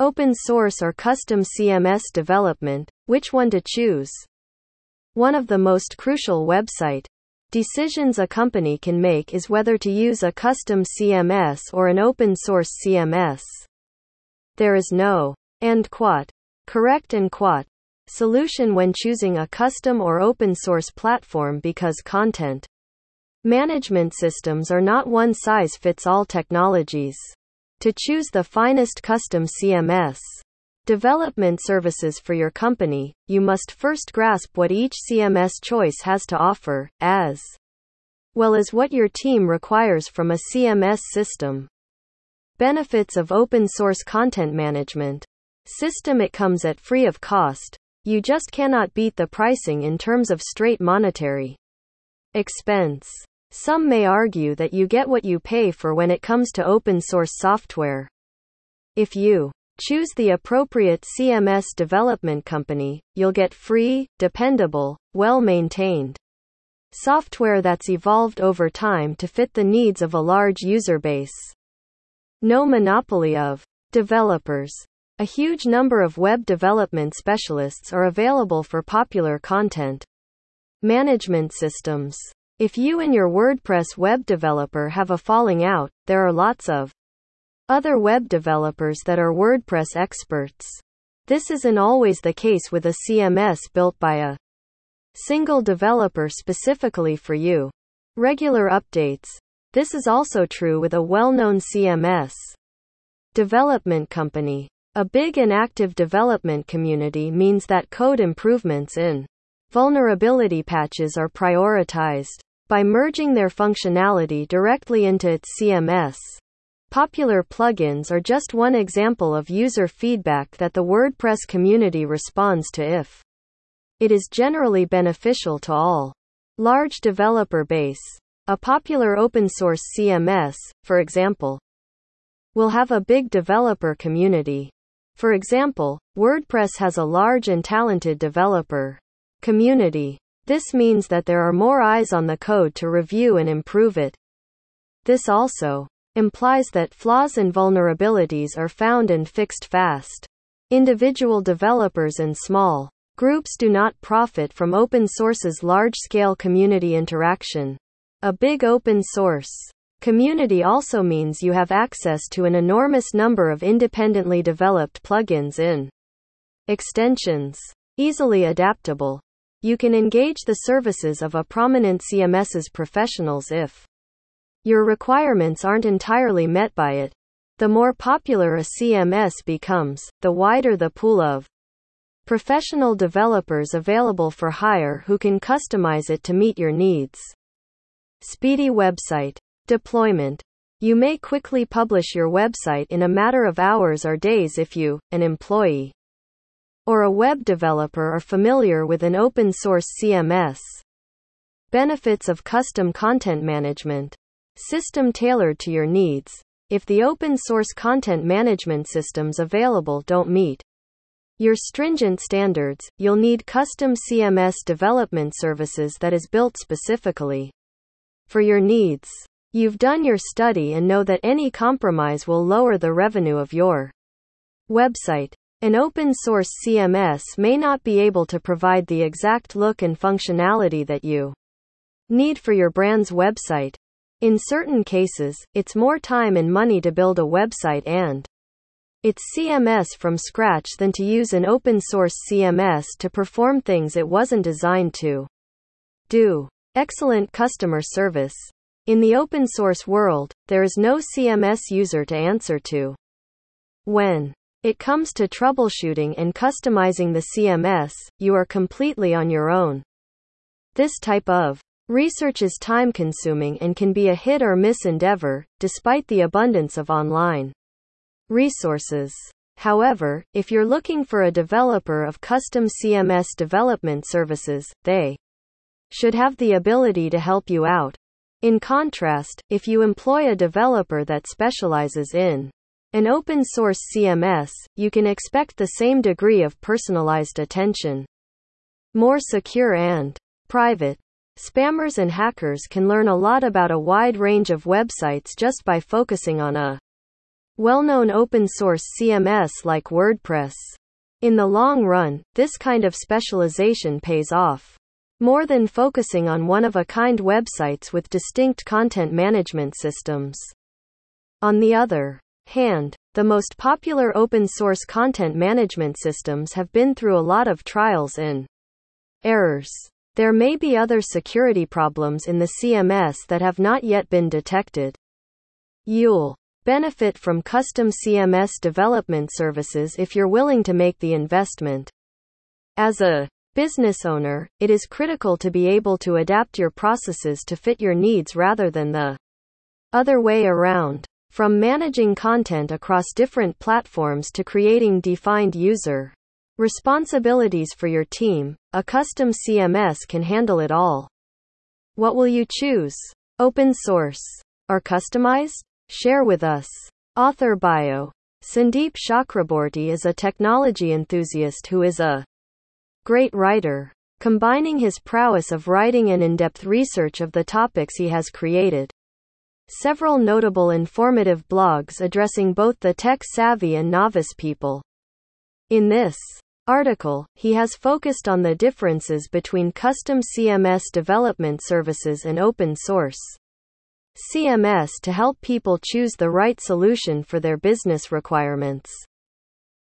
Open source or custom CMS development, which one to choose? One of the most crucial website decisions a company can make is whether to use a custom CMS or an open source CMS. There is no and quat correct and quat solution when choosing a custom or open source platform because content management systems are not one size fits all technologies. To choose the finest custom CMS development services for your company, you must first grasp what each CMS choice has to offer, as well as what your team requires from a CMS system. Benefits of open source content management system it comes at free of cost. You just cannot beat the pricing in terms of straight monetary expense. Some may argue that you get what you pay for when it comes to open source software. If you Choose the appropriate CMS development company, you'll get free, dependable, well maintained software that's evolved over time to fit the needs of a large user base. No monopoly of developers. A huge number of web development specialists are available for popular content management systems. If you and your WordPress web developer have a falling out, there are lots of other web developers that are WordPress experts. This isn't always the case with a CMS built by a single developer specifically for you. Regular updates. This is also true with a well known CMS development company. A big and active development community means that code improvements in vulnerability patches are prioritized. By merging their functionality directly into its CMS, Popular plugins are just one example of user feedback that the WordPress community responds to if it is generally beneficial to all. Large developer base. A popular open source CMS, for example, will have a big developer community. For example, WordPress has a large and talented developer community. This means that there are more eyes on the code to review and improve it. This also implies that flaws and vulnerabilities are found and fixed fast. Individual developers and small groups do not profit from open source's large scale community interaction. A big open source community also means you have access to an enormous number of independently developed plugins in extensions. Easily adaptable. You can engage the services of a prominent CMS's professionals if your requirements aren't entirely met by it. The more popular a CMS becomes, the wider the pool of professional developers available for hire who can customize it to meet your needs. Speedy website deployment. You may quickly publish your website in a matter of hours or days if you, an employee, or a web developer are familiar with an open source CMS. Benefits of custom content management. System tailored to your needs. If the open source content management systems available don't meet your stringent standards, you'll need custom CMS development services that is built specifically for your needs. You've done your study and know that any compromise will lower the revenue of your website. An open source CMS may not be able to provide the exact look and functionality that you need for your brand's website, in certain cases, it's more time and money to build a website and its CMS from scratch than to use an open source CMS to perform things it wasn't designed to do. Excellent customer service. In the open source world, there is no CMS user to answer to. When it comes to troubleshooting and customizing the CMS, you are completely on your own. This type of Research is time consuming and can be a hit or miss endeavor, despite the abundance of online resources. However, if you're looking for a developer of custom CMS development services, they should have the ability to help you out. In contrast, if you employ a developer that specializes in an open source CMS, you can expect the same degree of personalized attention. More secure and private. Spammers and hackers can learn a lot about a wide range of websites just by focusing on a well-known open-source CMS like WordPress. In the long run, this kind of specialization pays off. More than focusing on one-of-a-kind websites with distinct content management systems. On the other hand, the most popular open source content management systems have been through a lot of trials and errors. There may be other security problems in the CMS that have not yet been detected. You'll benefit from custom CMS development services if you're willing to make the investment. As a business owner, it is critical to be able to adapt your processes to fit your needs rather than the other way around. From managing content across different platforms to creating defined user responsibilities for your team, a custom CMS can handle it all. What will you choose? Open source or customized? Share with us. Author bio. Sandeep Chakraborty is a technology enthusiast who is a great writer, combining his prowess of writing and in-depth research of the topics he has created. Several notable informative blogs addressing both the tech-savvy and novice people. In this article, he has focused on the differences between custom CMS development services and open source CMS to help people choose the right solution for their business requirements.